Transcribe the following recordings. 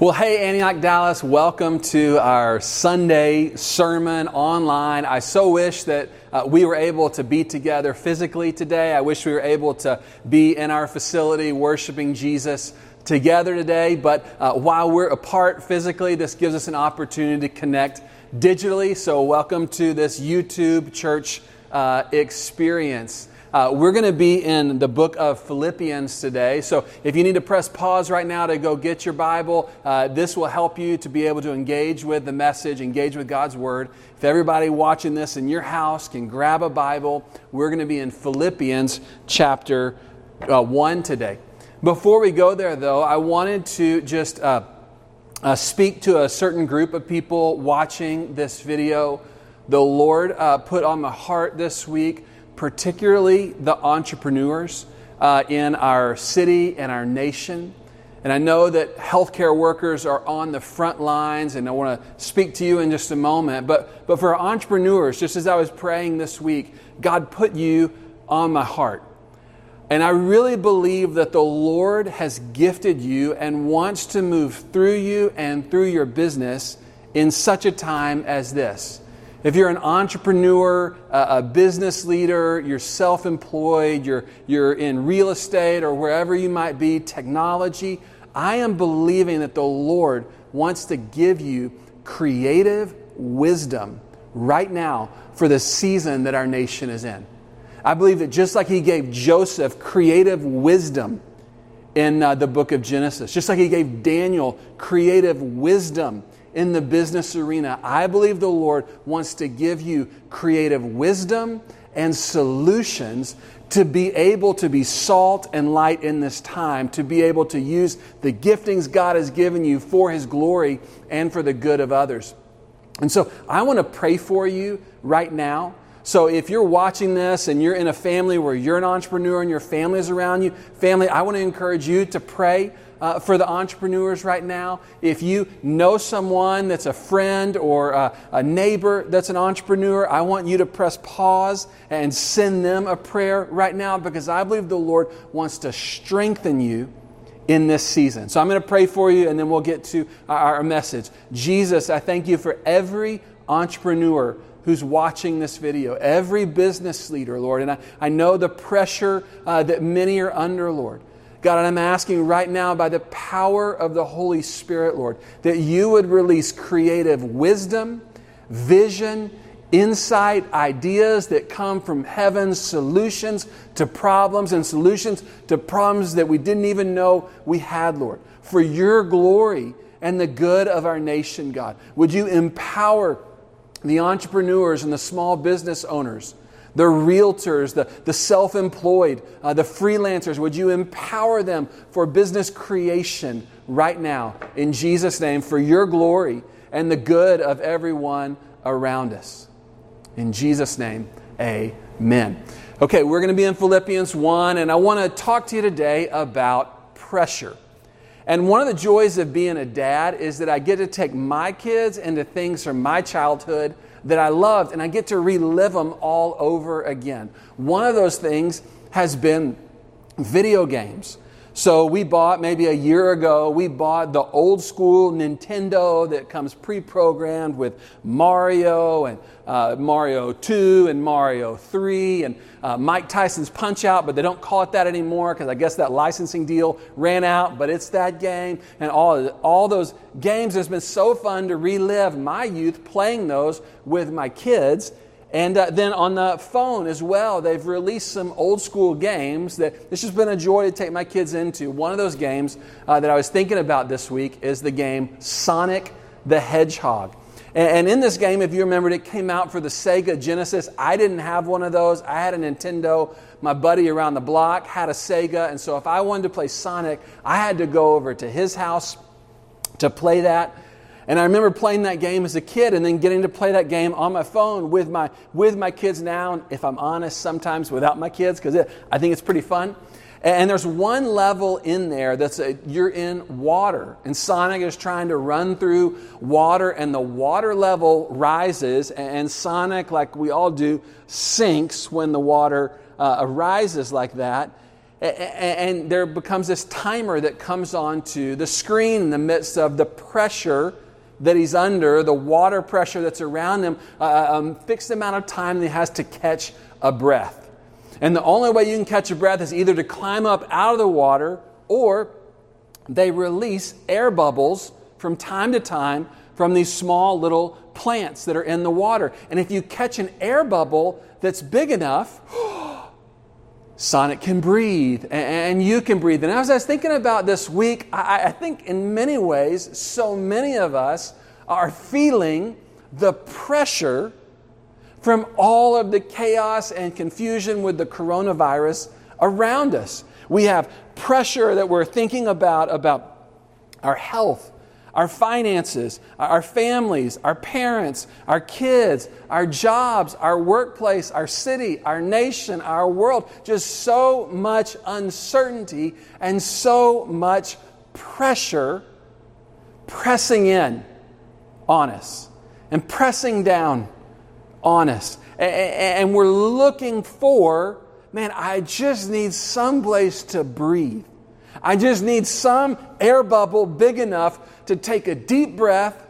Well, hey, Antioch Dallas, welcome to our Sunday sermon online. I so wish that uh, we were able to be together physically today. I wish we were able to be in our facility worshiping Jesus together today. But uh, while we're apart physically, this gives us an opportunity to connect digitally. So, welcome to this YouTube church uh, experience. Uh, we're going to be in the book of Philippians today. So if you need to press pause right now to go get your Bible, uh, this will help you to be able to engage with the message, engage with God's Word. If everybody watching this in your house can grab a Bible, we're going to be in Philippians chapter uh, 1 today. Before we go there, though, I wanted to just uh, uh, speak to a certain group of people watching this video. The Lord uh, put on my heart this week particularly the entrepreneurs uh, in our city and our nation. And I know that healthcare workers are on the front lines, and I want to speak to you in just a moment. But, but for entrepreneurs, just as I was praying this week, God put you on my heart. And I really believe that the Lord has gifted you and wants to move through you and through your business in such a time as this. If you're an entrepreneur, a business leader, you're self employed, you're, you're in real estate or wherever you might be, technology, I am believing that the Lord wants to give you creative wisdom right now for the season that our nation is in. I believe that just like He gave Joseph creative wisdom in uh, the book of Genesis, just like He gave Daniel creative wisdom in the business arena. I believe the Lord wants to give you creative wisdom and solutions to be able to be salt and light in this time, to be able to use the giftings God has given you for His glory and for the good of others. And so I want to pray for you right now. So if you're watching this and you're in a family where you're an entrepreneur and your family is around you, family, I want to encourage you to pray uh, for the entrepreneurs right now. If you know someone that's a friend or a, a neighbor that's an entrepreneur, I want you to press pause and send them a prayer right now because I believe the Lord wants to strengthen you in this season. So I'm going to pray for you and then we'll get to our, message. Jesus, I thank you for every entrepreneur who's watching this video, every business leader, Lord. And I, I know the pressure uh, that many are under, Lord. God, and I'm asking right now by the power of the Holy Spirit, Lord, that you would release creative wisdom, vision, insight, ideas that come from heaven, solutions to problems and solutions to problems that we didn't even know we had, Lord. For your glory and the good of our nation, God. Would you empower the entrepreneurs and the small business owners? The realtors, the, the self employed, uh, the freelancers. Would you empower them for business creation right now in Jesus' name for your glory and the good of everyone around us? In Jesus' name, amen. Okay, we're going to be in Philippians 1, and I want to talk to you today about pressure. And one of the joys of being a dad is that I get to take my kids into things from my childhood that I loved, and I get to relive them all over again. One of those things has been video games. So we bought maybe a year ago, we bought the old school Nintendo that comes pre-programmed with Mario and uh, Mario 2 and Mario 3 and uh, Mike Tyson's Punch Out, but they don't call it that anymore because I guess that licensing deal ran out, but it's that game and all, all those games. It's been so fun to relive my youth playing those with my kids and uh, then on the phone as well, they've released some old school games that it's just been a joy to take my kids into. One of those games uh, that I was thinking about this week is the game Sonic the Hedgehog. And, in this game, if you remembered, it came out for the Sega Genesis. I didn't have one of those. I had a Nintendo. My buddy around the block had a Sega. And so if I wanted to play Sonic, I had to go over to his house to play that. And I remember playing that game as a kid and then getting to play that game on my phone with my, with my kids now, and if I'm honest, sometimes without my kids, because I think it's pretty fun. And there's one level in there that's a, you're in water, and Sonic is trying to run through water, and the water level rises, and Sonic, like we all do, sinks when the water uh, rises like that. and there becomes this timer that comes onto the screen in the midst of the pressure that he's under, the water pressure that's around him, a uh, um, fixed amount of time that he has to catch a breath. And the only way you can catch a breath is either to climb up out of the water or they release air bubbles from time to time from these small little plants that are in the water. And if you catch an air bubble that's big enough, Sonic can breathe and you can breathe. And as I was thinking about this week, I think in many ways, so many of us are feeling the pressure from all of the chaos and confusion with the coronavirus around us. We have pressure that we're thinking about about our health, our finances, our families, our parents, our kids, our jobs, our workplace, our city, our nation, our world. Just so much uncertainty and so much pressure pressing in on us and pressing down on us. And we're looking for, man, I just need some place to breathe. I just need some air bubble big enough to take a deep breath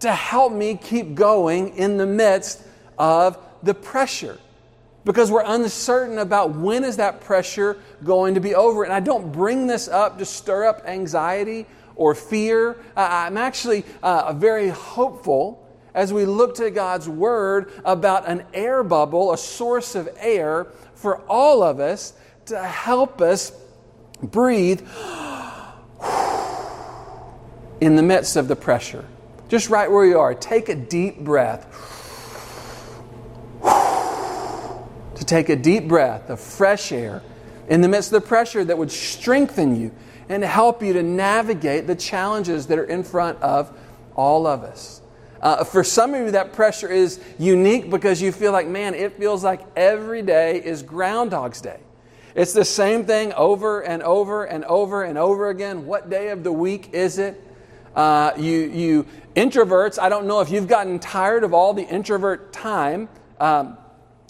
to help me keep going in the midst of the pressure. Because we're uncertain about when is that pressure going to be over. And I don't bring this up to stir up anxiety or fear. I'm actually uh, very hopeful as we look to God's Word about an air bubble, a source of air for all of us to help us breathe in the midst of the pressure. Just right where you are, take a deep breath. To take a deep breath of fresh air in the midst of the pressure that would strengthen you and help you to navigate the challenges that are in front of all of us. Uh, for some of you, that pressure is unique because you feel like, man, it feels like every day is Groundhog's Day. It's the same thing over and over and over and over again. What day of the week is it? Uh, you, you introverts, I don't know if you've gotten tired of all the introvert time. Um,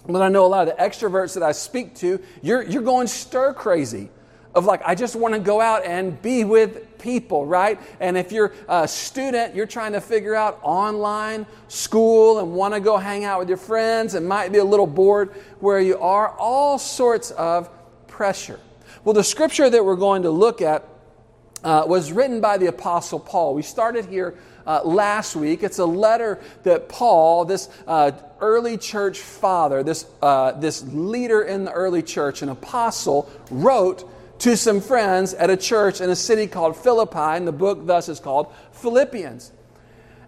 but I know a lot of the extroverts that I speak to, you're, you're going stir crazy of like, I just want to go out and be with people, right? And if you're a student, you're trying to figure out online school and want to go hang out with your friends and might be a little bored where you are, all sorts of pressure. Well, the scripture that we're going to look at uh, was written by the Apostle Paul. We started here uh, last week. It's a letter that Paul, this uh, early church father, this, uh, this leader in the early church, an apostle, wrote to some friends at a church in a city called Philippi, and the book thus is called Philippians.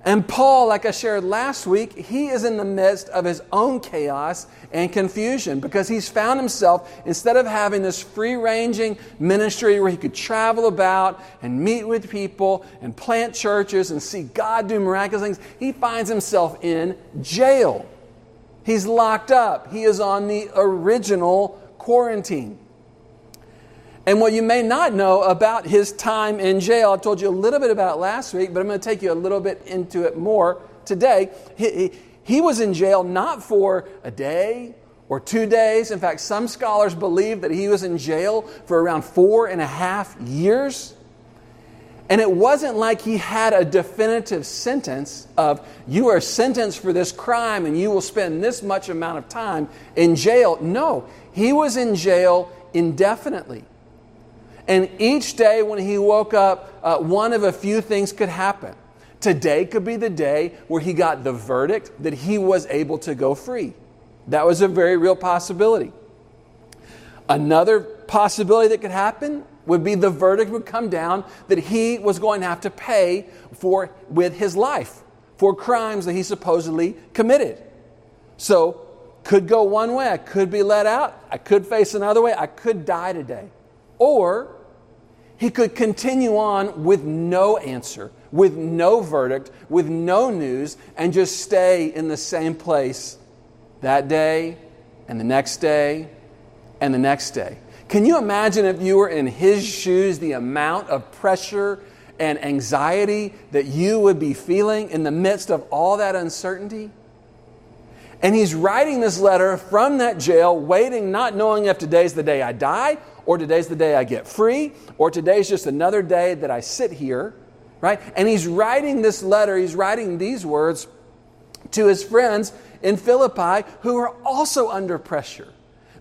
And Paul, like I shared last week, he is in the midst of his own chaos and confusion because he's found himself, instead of having this free ranging ministry where he could travel about and meet with people and plant churches and see God do miraculous things, he finds himself in jail. He's locked up. He is on the original quarantine. And what you may not know about his time in jail, I told you a little bit about last week, but I'm going to take you a little bit into it more today. He, he, he was in jail not for a day or two days. In fact, some scholars believe that he was in jail for around four and a half years. And it wasn't like he had a definitive sentence of, you are sentenced for this crime and you will spend this much amount of time in jail. No, he was in jail indefinitely. And each day when he woke up, uh, one of a few things could happen. Today could be the day where he got the verdict that he was able to go free. That was a very real possibility. Another possibility that could happen would be the verdict would come down that he was going to have to pay for with his life for crimes that he supposedly committed. So, could go one way. I could be let out. I could face another way. I could die today. Or he could continue on with no answer, with no verdict, with no news, and just stay in the same place that day and the next day and the next day. Can you imagine if you were in his shoes, the amount of pressure and anxiety that you would be feeling in the midst of all that uncertainty? And he's writing this letter from that jail, waiting, not knowing if today's the day I die, or today's the day I get free, or today's just another day that I sit here, right? And he's writing this letter, he's writing these words to his friends in Philippi who are also under pressure.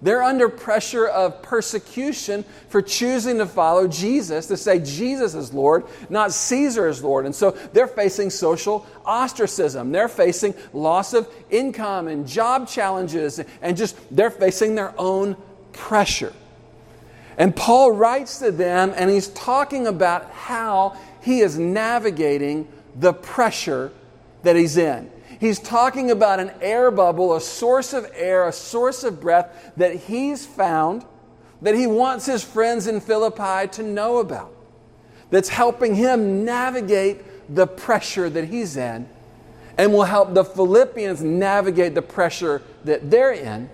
They're under pressure of persecution for choosing to follow Jesus, to say Jesus is Lord, not Caesar is Lord. And so they're facing social ostracism. They're facing loss of income and job challenges, and just they're facing their own pressure. And Paul writes to them, and he's talking about how he is navigating the pressure that he's in. He's talking about an air bubble, a source of air, a source of breath that he's found, that he wants his friends in Philippi to know about, that's helping him navigate the pressure that he's in, and will help the Philippians navigate the pressure that they're in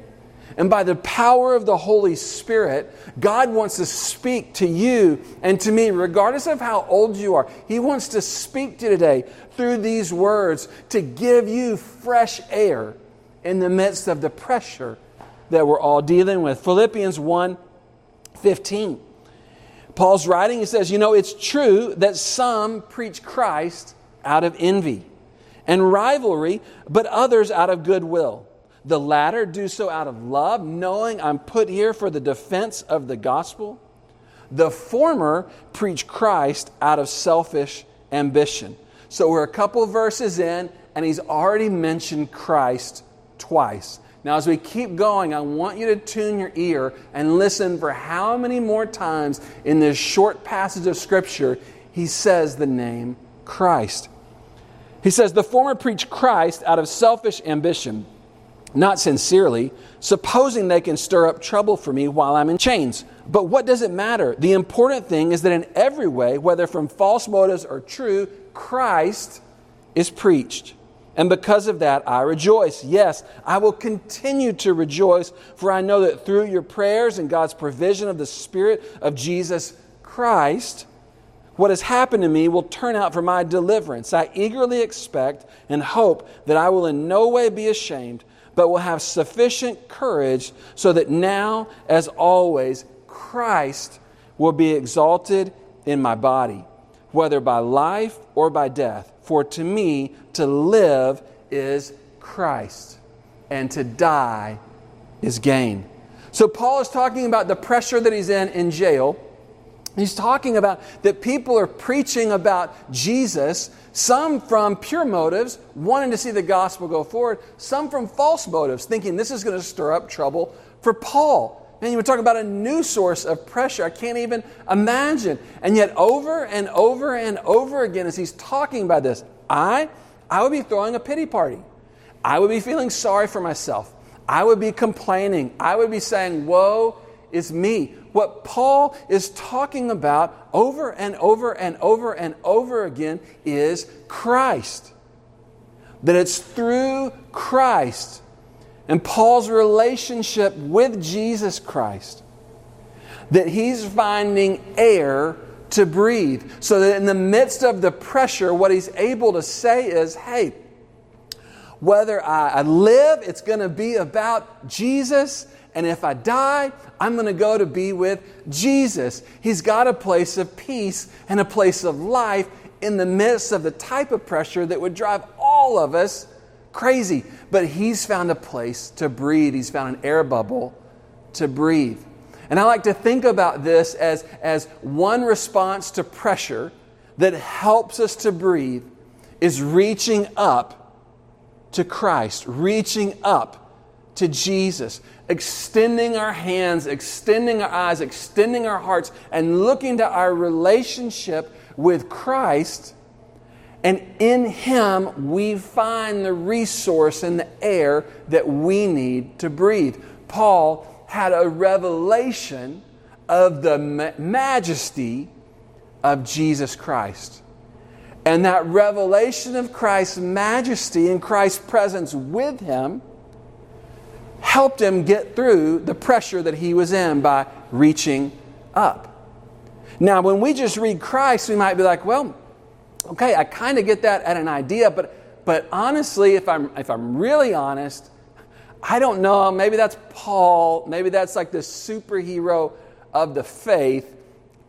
and by the power of the Holy Spirit, God wants to speak to you and to me, regardless of how old you are. He wants to speak to you today through these words to give you fresh air in the midst of the pressure that we're all dealing with. Philippians 1 15. Paul's writing, he says, You know, it's true that some preach Christ out of envy and rivalry, but others out of goodwill. The latter do so out of love, knowing I'm put here for the defense of the gospel. The former preach Christ out of selfish ambition. So we're a couple verses in, and he's already mentioned Christ twice. Now, as we keep going, I want you to tune your ear and listen for how many more times in this short passage of Scripture he says the name Christ. He says, The former preach Christ out of selfish ambition not sincerely, supposing they can stir up trouble for me while I'm in chains. But what does it matter? The important thing is that in every way, whether from false motives or true, Christ is preached. And because of that, I rejoice. Yes, I will continue to rejoice, for I know that through your prayers and God's provision of the Spirit of Jesus Christ, what has happened to me will turn out for my deliverance. I eagerly expect and hope that I will in no way be ashamed but will have sufficient courage so that now, as always, Christ will be exalted in my body, whether by life or by death. For to me, to live is Christ, and to die is gain. So, Paul is talking about the pressure that he's in in jail He's talking about that people are preaching about Jesus, some from pure motives, wanting to see the gospel go forward, some from false motives, thinking this is going to stir up trouble for Paul. And you would talk about a new source of pressure. I can't even imagine. And yet, over and over and over again, as he's talking about this, I, I would be throwing a pity party. I would be feeling sorry for myself. I would be complaining. I would be saying, Woe is me what Paul is talking about over and over and over and over again is Christ. That it's through Christ and Paul's relationship with Jesus Christ that he's finding air to breathe. So that in the midst of the pressure, what he's able to say is, hey, whether I live, it's going to be about Jesus. And if I die, I'm going to go to be with Jesus. He's got a place of peace and a place of life in the midst of the type of pressure that would drive all of us crazy. But he's found a place to breathe, he's found an air bubble to breathe. And I like to think about this as, as one response to pressure that helps us to breathe is reaching up to Christ, reaching up to Jesus, extending our hands, extending our eyes, extending our hearts, and looking to our relationship with Christ. And in Him, we find the resource and the air that we need to breathe. Paul had a revelation of the majesty of Jesus Christ. And that revelation of Christ's majesty and Christ's presence with him helped him get through the pressure that he was in by reaching up. Now, when we just read Christ, we might be like, well, okay, I kind of get that at an idea, but, but honestly, if I'm, if I'm really honest, I don't know, maybe that's Paul, maybe that's like the superhero of the faith.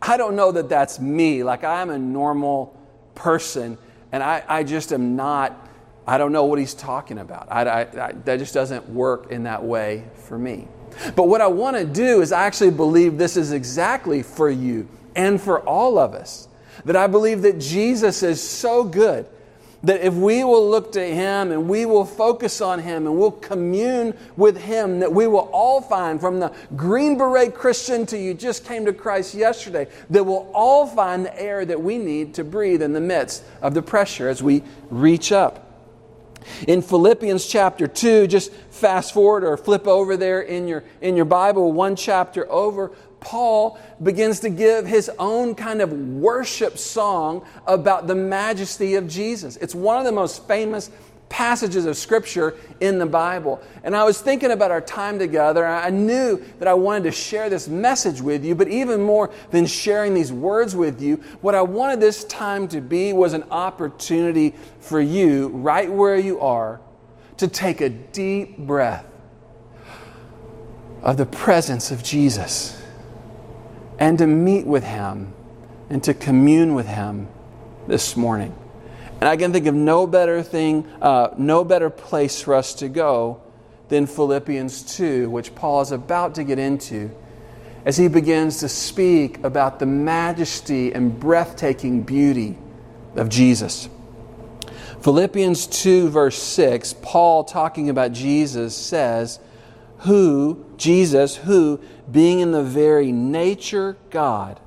I don't know that that's me. Like, I'm a normal person, and I, I just am not, I don't know what he's talking about. I, I, I, that just doesn't work in that way for me. But what I want to do is I actually believe this is exactly for you and for all of us. That I believe that Jesus is so good that if we will look to Him and we will focus on Him and we'll commune with Him, that we will all find from the Green Beret Christian to you just came to Christ yesterday, that we'll all find the air that we need to breathe in the midst of the pressure as we reach up. In Philippians chapter 2, just fast forward or flip over there in your, in your Bible, one chapter over, Paul begins to give his own kind of worship song about the majesty of Jesus. It's one of the most famous passages of Scripture in the Bible. And I was thinking about our time together. I knew that I wanted to share this message with you, but even more than sharing these words with you, what I wanted this time to be was an opportunity for you, right where you are, to take a deep breath of the presence of Jesus and to meet with Him and to commune with Him this morning. And I can think of no better thing, uh, no better place for us to go than Philippians 2, which Paul is about to get into as he begins to speak about the majesty and breathtaking beauty of Jesus. Philippians 2, verse 6, Paul talking about Jesus says, Who, Jesus, who, being in the very nature God,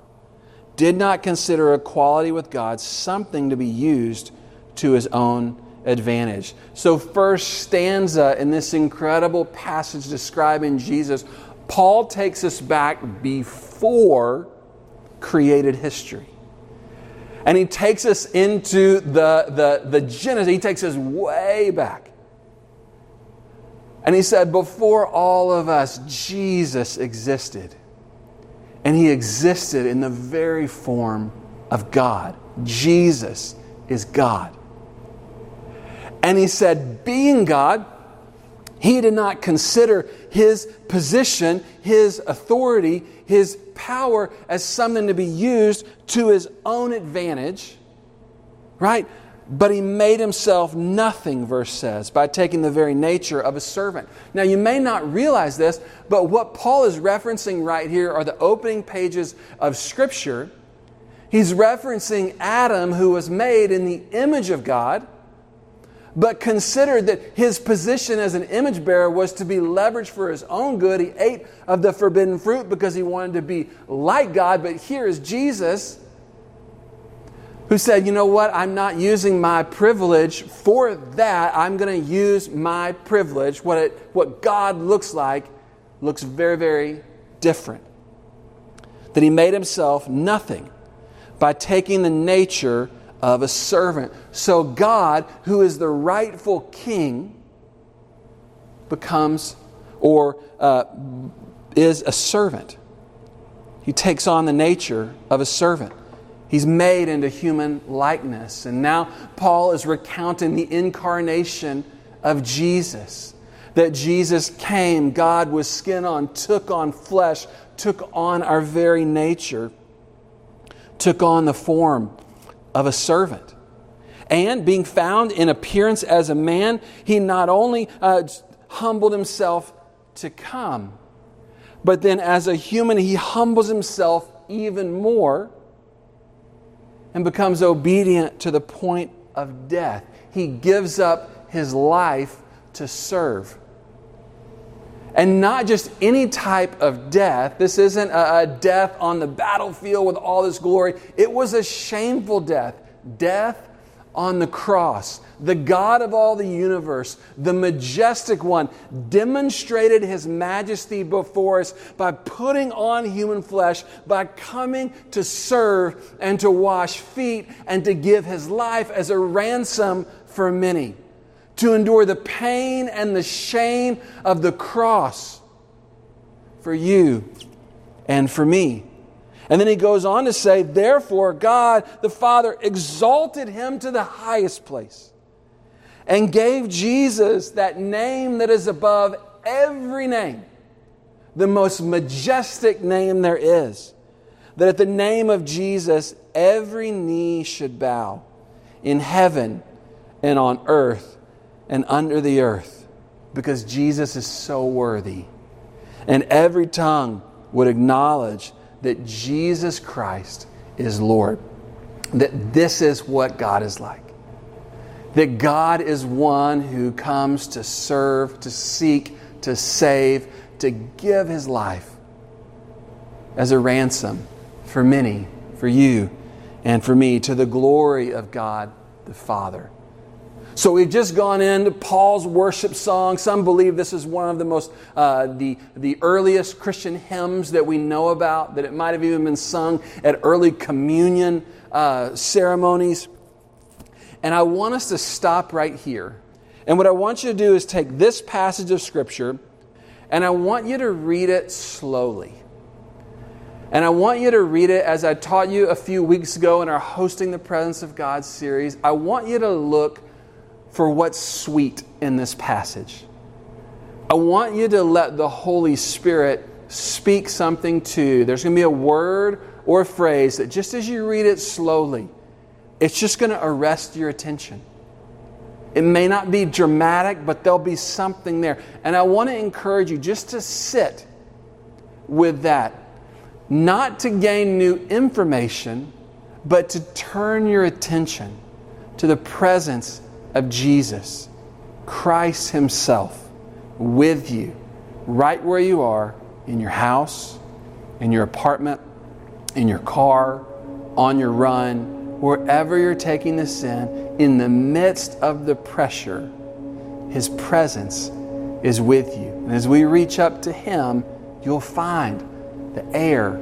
did not consider equality with God something to be used to his own advantage. So, first stanza in this incredible passage describing Jesus, Paul takes us back before created history. And he takes us into the, the, the Genesis, he takes us way back. And he said, Before all of us, Jesus existed. And he existed in the very form of God. Jesus is God. And he said, Being God, he did not consider his position, his authority, his power as something to be used to his own advantage, right? But he made himself nothing, verse says, by taking the very nature of a servant. Now, you may not realize this, but what Paul is referencing right here are the opening pages of Scripture. He's referencing Adam, who was made in the image of God, but considered that his position as an image bearer was to be leveraged for his own good. He ate of the forbidden fruit because he wanted to be like God, but here is Jesus who said, You know what? I'm not using my privilege for that. I'm going to use my privilege. What, it, what God looks like looks very, very different. That he made himself nothing by taking the nature of a servant. So God, who is the rightful king, becomes or uh, is a servant. He takes on the nature of a servant. He's made into human likeness. And now Paul is recounting the incarnation of Jesus. That Jesus came, God was skin on, took on flesh, took on our very nature, took on the form of a servant. And being found in appearance as a man, he not only uh, humbled himself to come, but then as a human, he humbles himself even more and becomes obedient to the point of death. He gives up his life to serve. And not just any type of death. This isn't a, death on the battlefield with all this glory. It was a shameful death. Death on the cross, the God of all the universe, the majestic one, demonstrated his majesty before us by putting on human flesh, by coming to serve and to wash feet and to give his life as a ransom for many, to endure the pain and the shame of the cross for you and for me. And then he goes on to say, Therefore, God the Father exalted him to the highest place and gave Jesus that name that is above every name, the most majestic name there is, that at the name of Jesus, every knee should bow in heaven and on earth and under the earth, because Jesus is so worthy. And every tongue would acknowledge that Jesus Christ is Lord, that this is what God is like. That God is one who comes to serve, to seek, to save, to give his life as a ransom for many, for you and for me, to the glory of God the Father. So we've just gone into Paul's worship song. Some believe this is one of the most, uh, the, the earliest Christian hymns that we know about, that it might have even been sung at early communion uh, ceremonies. And I want us to stop right here. And what I want you to do is take this passage of Scripture and I want you to read it slowly. And I want you to read it as I taught you a few weeks ago in our Hosting the Presence of God series. I want you to look for what's sweet in this passage. I want you to let the Holy Spirit speak something to you. There's going to be a word or a phrase that just as you read it slowly, it's just going to arrest your attention. It may not be dramatic, but there'll be something there. And I want to encourage you just to sit with that, not to gain new information, but to turn your attention to the presence of Jesus, Christ Himself, with you, right where you are, in your house, in your apartment, in your car, on your run, wherever you're taking this in, in the midst of the pressure, His presence is with you. And as we reach up to Him, you'll find the air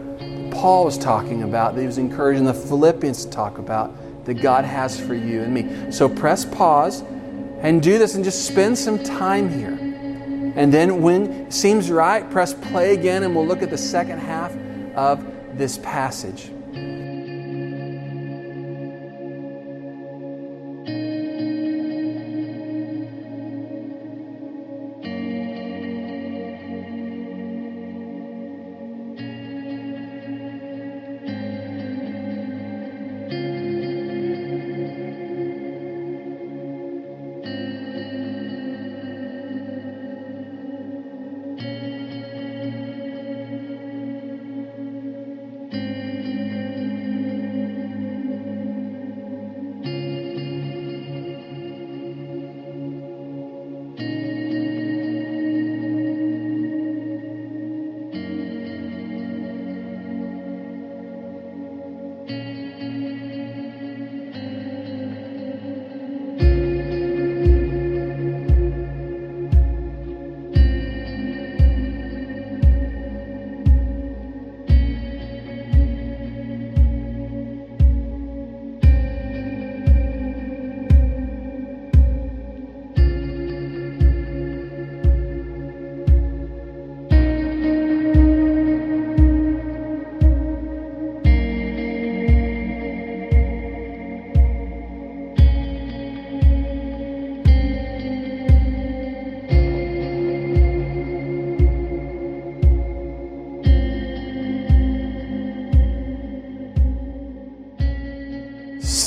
Paul was talking about, that he was encouraging the Philippians to talk about, that God has for you and me. So press pause and do this and just spend some time here. And then, when seems right, press play again, and we'll look at the second half of this passage.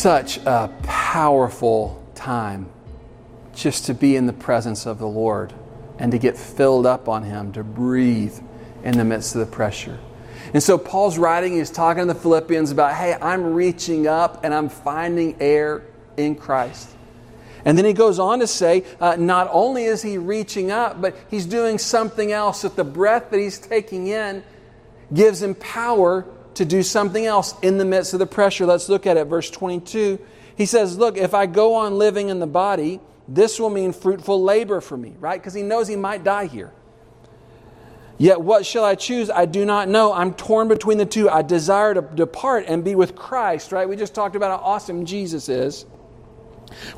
Such a powerful time just to be in the presence of the Lord and to get filled up on Him, to breathe in the midst of the pressure. And so Paul's writing, he's talking to the Philippians about, hey, I'm reaching up and I'm finding air in Christ. And then he goes on to say, uh, not only is he reaching up, but he's doing something else that the breath that he's taking in gives him power to do something else in the midst of the pressure. Let's look at it. Verse 22. He says, Look, if I go on living in the body, this will mean fruitful labor for me, right? Because he knows he might die here. Yet what shall I choose? I do not know. I'm torn between the two. I desire to depart and be with Christ, right? We just talked about how awesome Jesus is,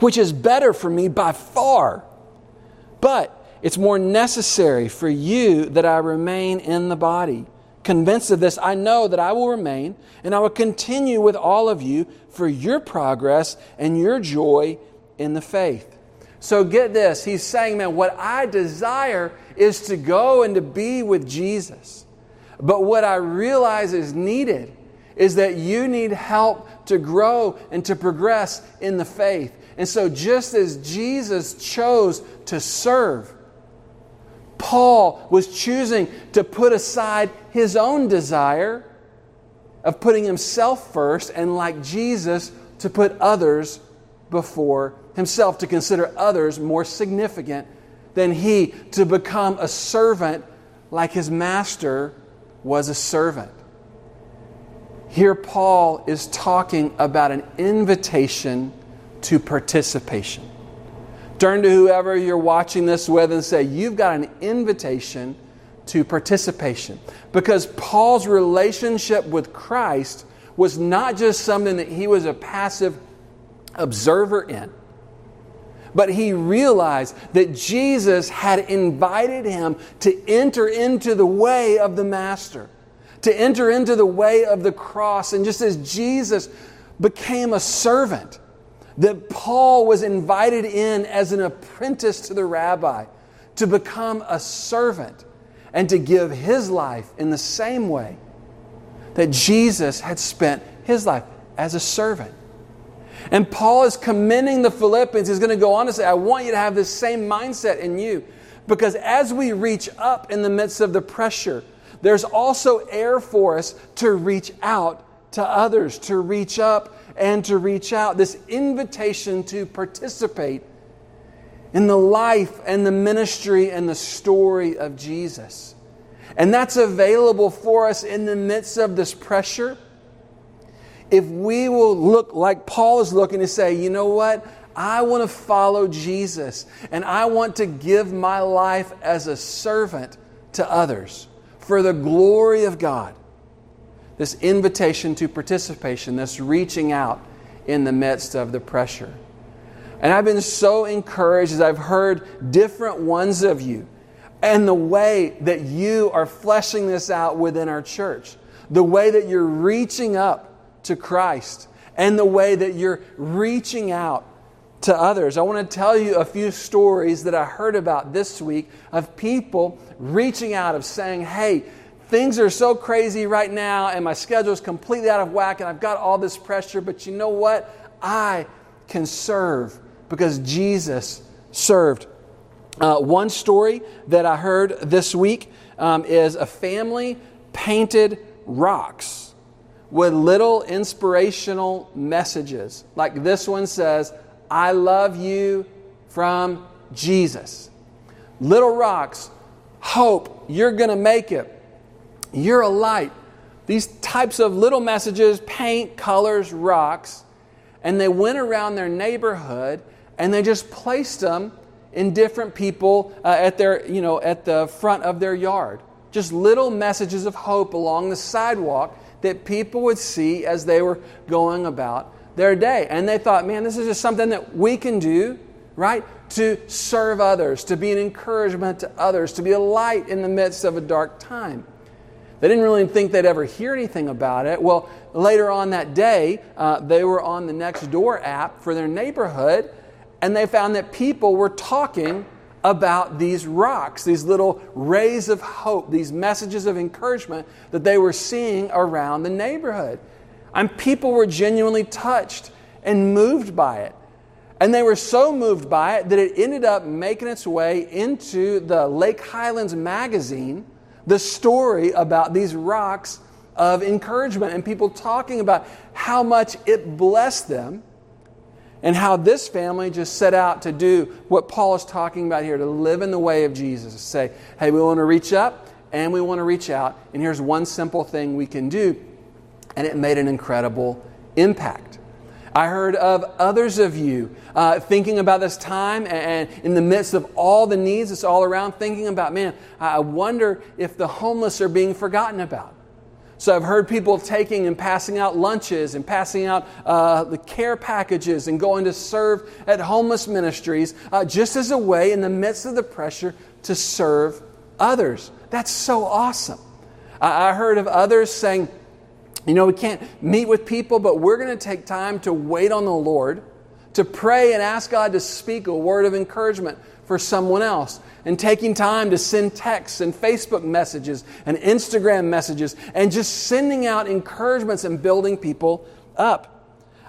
which is better for me by far. But it's more necessary for you that I remain in the body. Convinced of this, I know that I will remain and I will continue with all of you for your progress and your joy in the faith. So get this. He's saying, man, what I desire is to go and to be with Jesus. But what I realize is needed is that you need help to grow and to progress in the faith. And so, just as Jesus chose to serve, Paul was choosing to put aside his own desire of putting himself first, and like Jesus, to put others before himself, to consider others more significant than he, to become a servant like his master was a servant. Here, Paul is talking about an invitation to participation. Turn to whoever you're watching this with and say, You've got an invitation to participation. Because Paul's relationship with Christ was not just something that he was a passive observer in, but he realized that Jesus had invited him to enter into the way of the Master, to enter into the way of the cross. And just as Jesus became a servant, that Paul was invited in as an apprentice to the rabbi to become a servant and to give his life in the same way that Jesus had spent his life as a servant. And Paul is commending the Philippians. He's going to go on to say, I want you to have this same mindset in you. Because as we reach up in the midst of the pressure, there's also air for us to reach out to others, to reach up and to reach out. This invitation to participate in the life and the ministry and the story of Jesus. And that's available for us in the midst of this pressure. If we will look like Paul is looking to say, you know what? I want to follow Jesus and I want to give my life as a servant to others for the glory of God this invitation to participation, this reaching out in the midst of the pressure. And I've been so encouraged as I've heard different ones of you and the way that you are fleshing this out within our church, the way that you're reaching up to Christ, and the way that you're reaching out to others. I want to tell you a few stories that I heard about this week of people reaching out, of saying, Hey, things are so crazy right now and my schedule is completely out of whack and I've got all this pressure, but you know what? I can serve because Jesus served. Uh, one story that I heard this week um, is a family painted rocks with little inspirational messages. Like this one says, I love you from Jesus. Little rocks, hope, you're going to make it. You're a light. These types of little messages, paint, colors, rocks, and they went around their neighborhood and they just placed them in different people uh, at their, you know, at the front of their yard. Just little messages of hope along the sidewalk that people would see as they were going about their day. And they thought, man, this is just something that we can do, right? To serve others, to be an encouragement to others, to be a light in the midst of a dark time. They didn't really think they'd ever hear anything about it. Well, later on that day, uh, they were on the Nextdoor app for their neighborhood, and they found that people were talking about these rocks, these little rays of hope, these messages of encouragement that they were seeing around the neighborhood. And people were genuinely touched and moved by it. And they were so moved by it that it ended up making its way into the Lake Highlands magazine the story about these rocks of encouragement and people talking about how much it blessed them and how this family just set out to do what Paul is talking about here to live in the way of Jesus. To say, hey, we want to reach up and we want to reach out, and here's one simple thing we can do. And it made an incredible impact. I heard of others of you uh, thinking about this time and in the midst of all the needs that's all around, thinking about, man, I wonder if the homeless are being forgotten about. So I've heard people taking and passing out lunches and passing out uh, the care packages and going to serve at homeless ministries uh, just as a way in the midst of the pressure to serve others. That's so awesome. I heard of others saying, you know, we can't meet with people, but we're going to take time to wait on the Lord to pray and ask God to speak a word of encouragement for someone else and taking time to send texts and Facebook messages and Instagram messages and just sending out encouragements and building people up.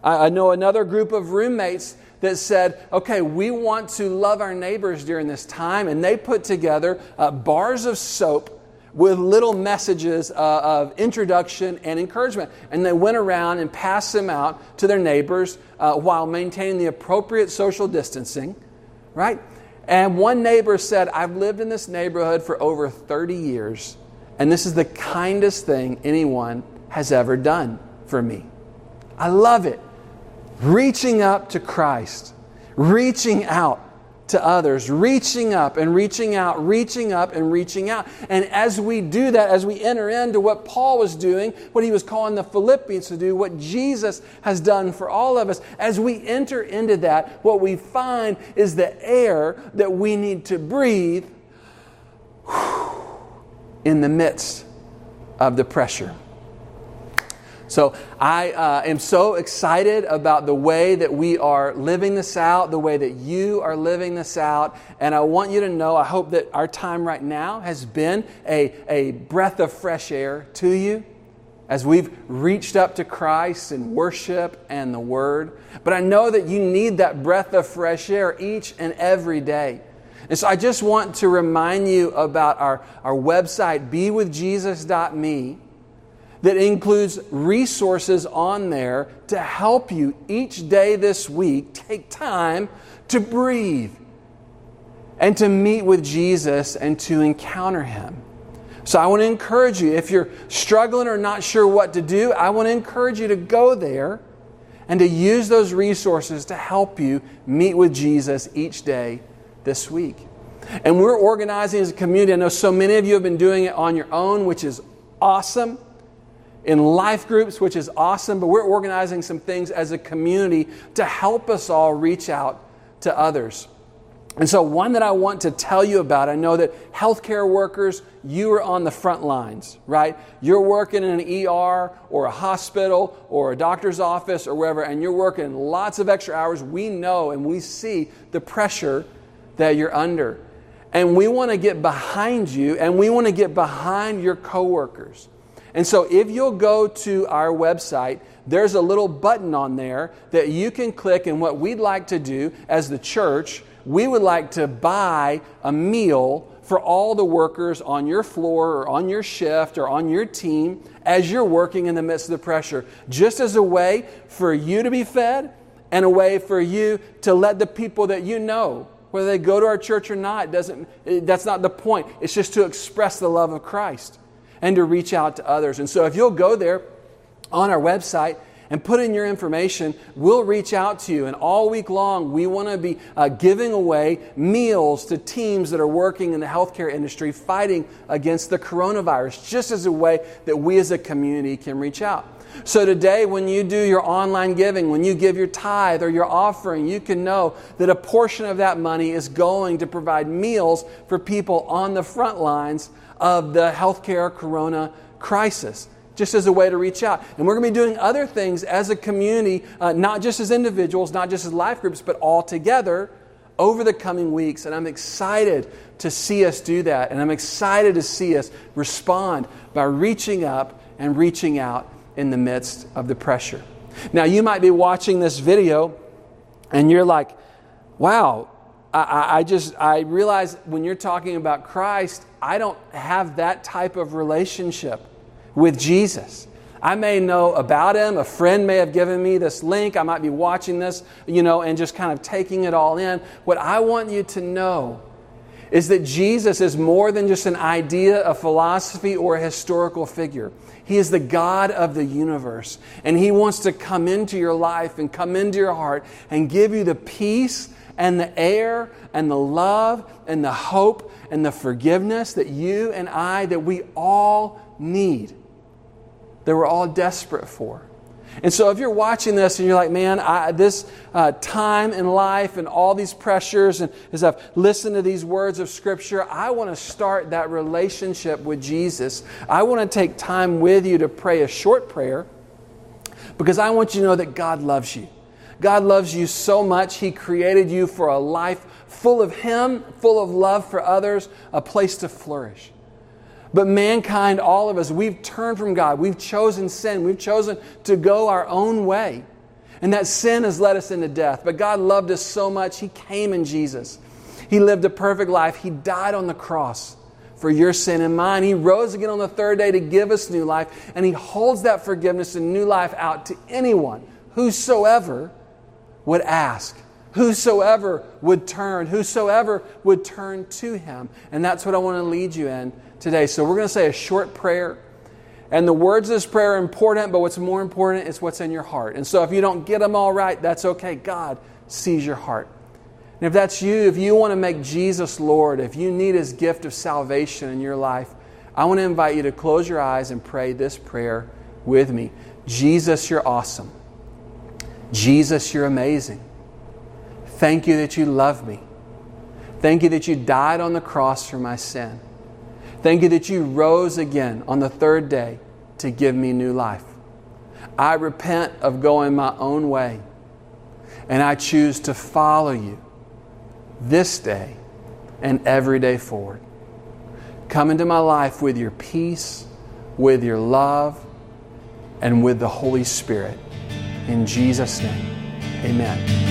I, know another group of roommates that said, okay, we want to love our neighbors during this time, and they put together uh, bars of soap with little messages uh, of introduction and encouragement. And they went around and passed them out to their neighbors uh, while maintaining the appropriate social distancing, right? And one neighbor said, I've lived in this neighborhood for over 30 years, and this is the kindest thing anyone has ever done for me. I love it. Reaching up to Christ, reaching out to others, reaching up and reaching out, reaching up and reaching out. And as we do that, as we enter into what Paul was doing, what he was calling the Philippians to do, what Jesus has done for all of us, as we enter into that, what we find is the air that we need to breathe in the midst of the pressure. So I uh, am so excited about the way that we are living this out, the way that you are living this out. And I want you to know, I hope that our time right now has been a, a breath of fresh air to you as we've reached up to Christ in worship and the Word. But I know that you need that breath of fresh air each and every day. And so I just want to remind you about our, our website, bewithjesus.me that includes resources on there to help you each day this week take time to breathe and to meet with Jesus and to encounter Him. So I want to encourage you, if you're struggling or not sure what to do, I want to encourage you to go there and to use those resources to help you meet with Jesus each day this week. And we're organizing as a community. I know so many of you have been doing it on your own, which is awesome in life groups, which is awesome, but we're organizing some things as a community to help us all reach out to others. And so, one that I want to tell you about, I know that healthcare workers, you are on the front lines, right? You're working in an ER or a hospital or a doctor's office or wherever, and you're working lots of extra hours. We know and we see the pressure that you're under. And we want to get behind you and we want to get behind your coworkers. And so, if you'll go to our website, there's a little button on there that you can click. And what we'd like to do as the church, we would like to buy a meal for all the workers on your floor or on your shift or on your team as you're working in the midst of the pressure, just as a way for you to be fed and a way for you to let the people that you know whether they go to our church or not doesn't that's not the point it's just to express the love of christ and to reach out to others. And so if you'll go there on our website and put in your information, we'll reach out to you. And all week long, we want to be uh, giving away meals to teams that are working in the healthcare industry fighting against the coronavirus, just as a way that we as a community can reach out. So today, when you do your online giving, when you give your tithe or your offering, you can know that a portion of that money is going to provide meals for people on the front lines of the healthcare corona crisis just as a way to reach out. And we're going to be doing other things as a community, uh, not just as individuals, not just as life groups, but all together over the coming weeks. And I'm excited to see us do that. And I'm excited to see us respond by reaching up and reaching out in the midst of the pressure. Now, you might be watching this video and you're like, wow, I, I, just I realize when you're talking about Christ, I don't have that type of relationship with Jesus. I may know about him. A friend may have given me this link. I might be watching this, you know, and just kind of taking it all in. What I want you to know is that Jesus is more than just an idea, a philosophy, or a historical figure. He is the God of the universe. And He wants to come into your life and come into your heart and give you the peace and the air and the love and the hope and the forgiveness that you and I, that we all need, that we're all desperate for. And so, if you're watching this and you're like, man, I, this uh, time in life and all these pressures, and as I've listened to these words of Scripture, I want to start that relationship with Jesus. I want to take time with you to pray a short prayer because I want you to know that God loves you. God loves you so much, He created you for a life full of Him, full of love for others, a place to flourish. But mankind, all of us, we've turned from God. We've chosen sin. We've chosen to go our own way. And that sin has led us into death. But God loved us so much, He came in Jesus. He lived a perfect life. He died on the cross for your sin and mine. He rose again on the third day to give us new life. And He holds that forgiveness and new life out to anyone, whosoever would ask, whosoever would turn, whosoever would turn to Him. And that's what I want to lead you in today. So we're going to say a short prayer. And the words of this prayer are important, but what's more important is what's in your heart. And so if you don't get them all right, that's okay. God sees your heart. And if that's you, if you want to make Jesus Lord, if you need His gift of salvation in your life, I want to invite you to close your eyes and pray this prayer with me. Jesus, you're awesome. Jesus, you're amazing. Thank you that you love me. Thank you that you died on the cross for my sin. Thank you that you rose again on the third day to give me new life. I repent of going my own way, and I choose to follow you this day and every day forward. Come into my life with your peace, with your love, and with the Holy Spirit. In Jesus' name, amen.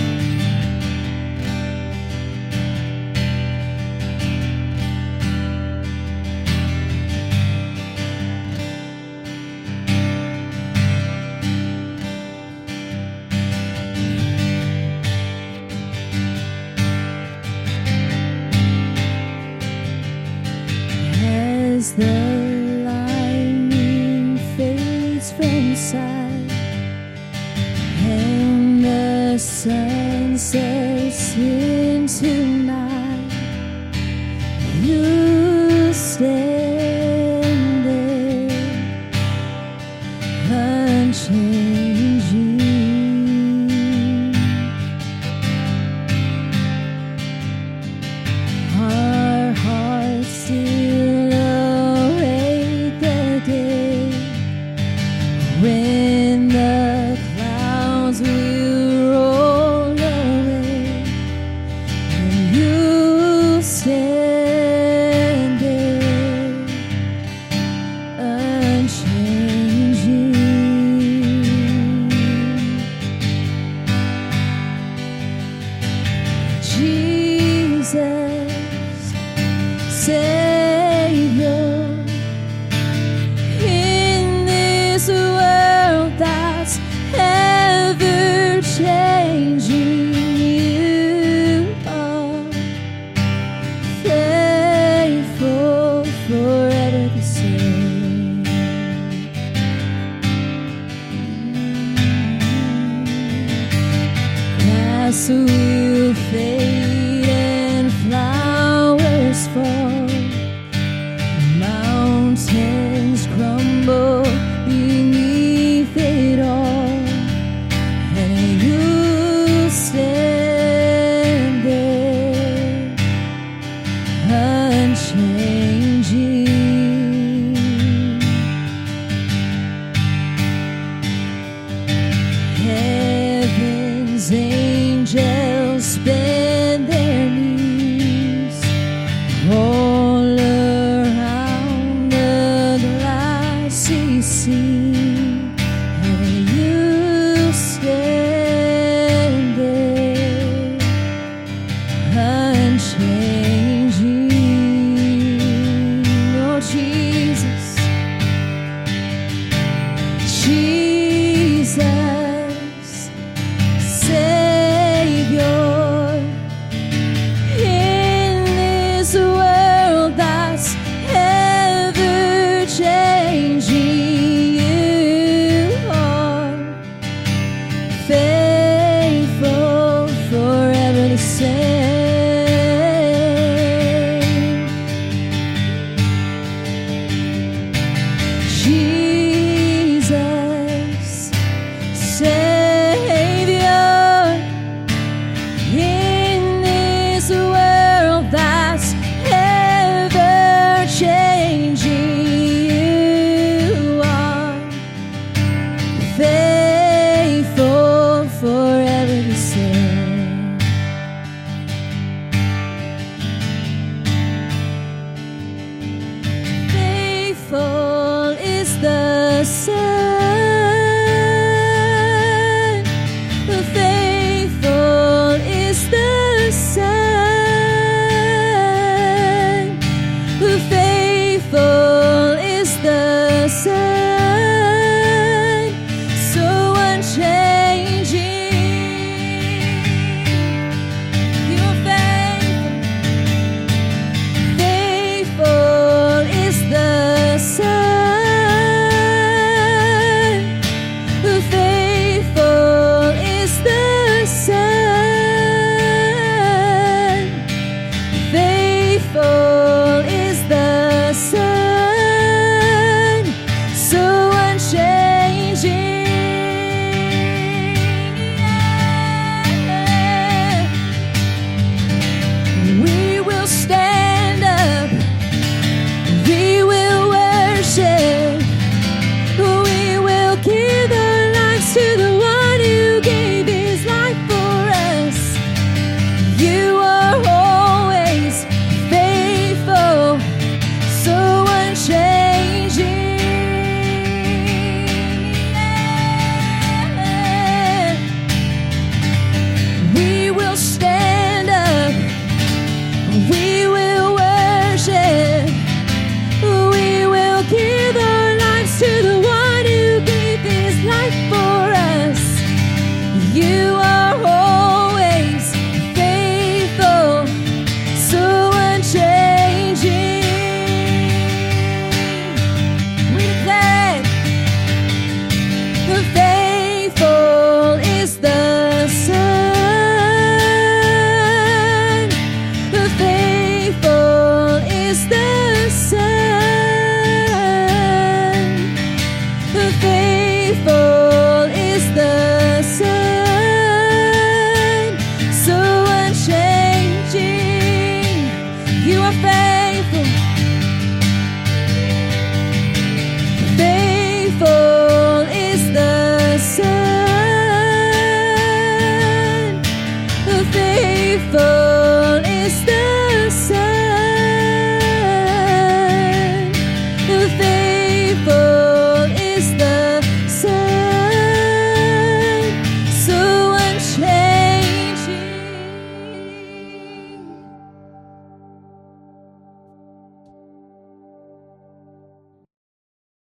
Savior.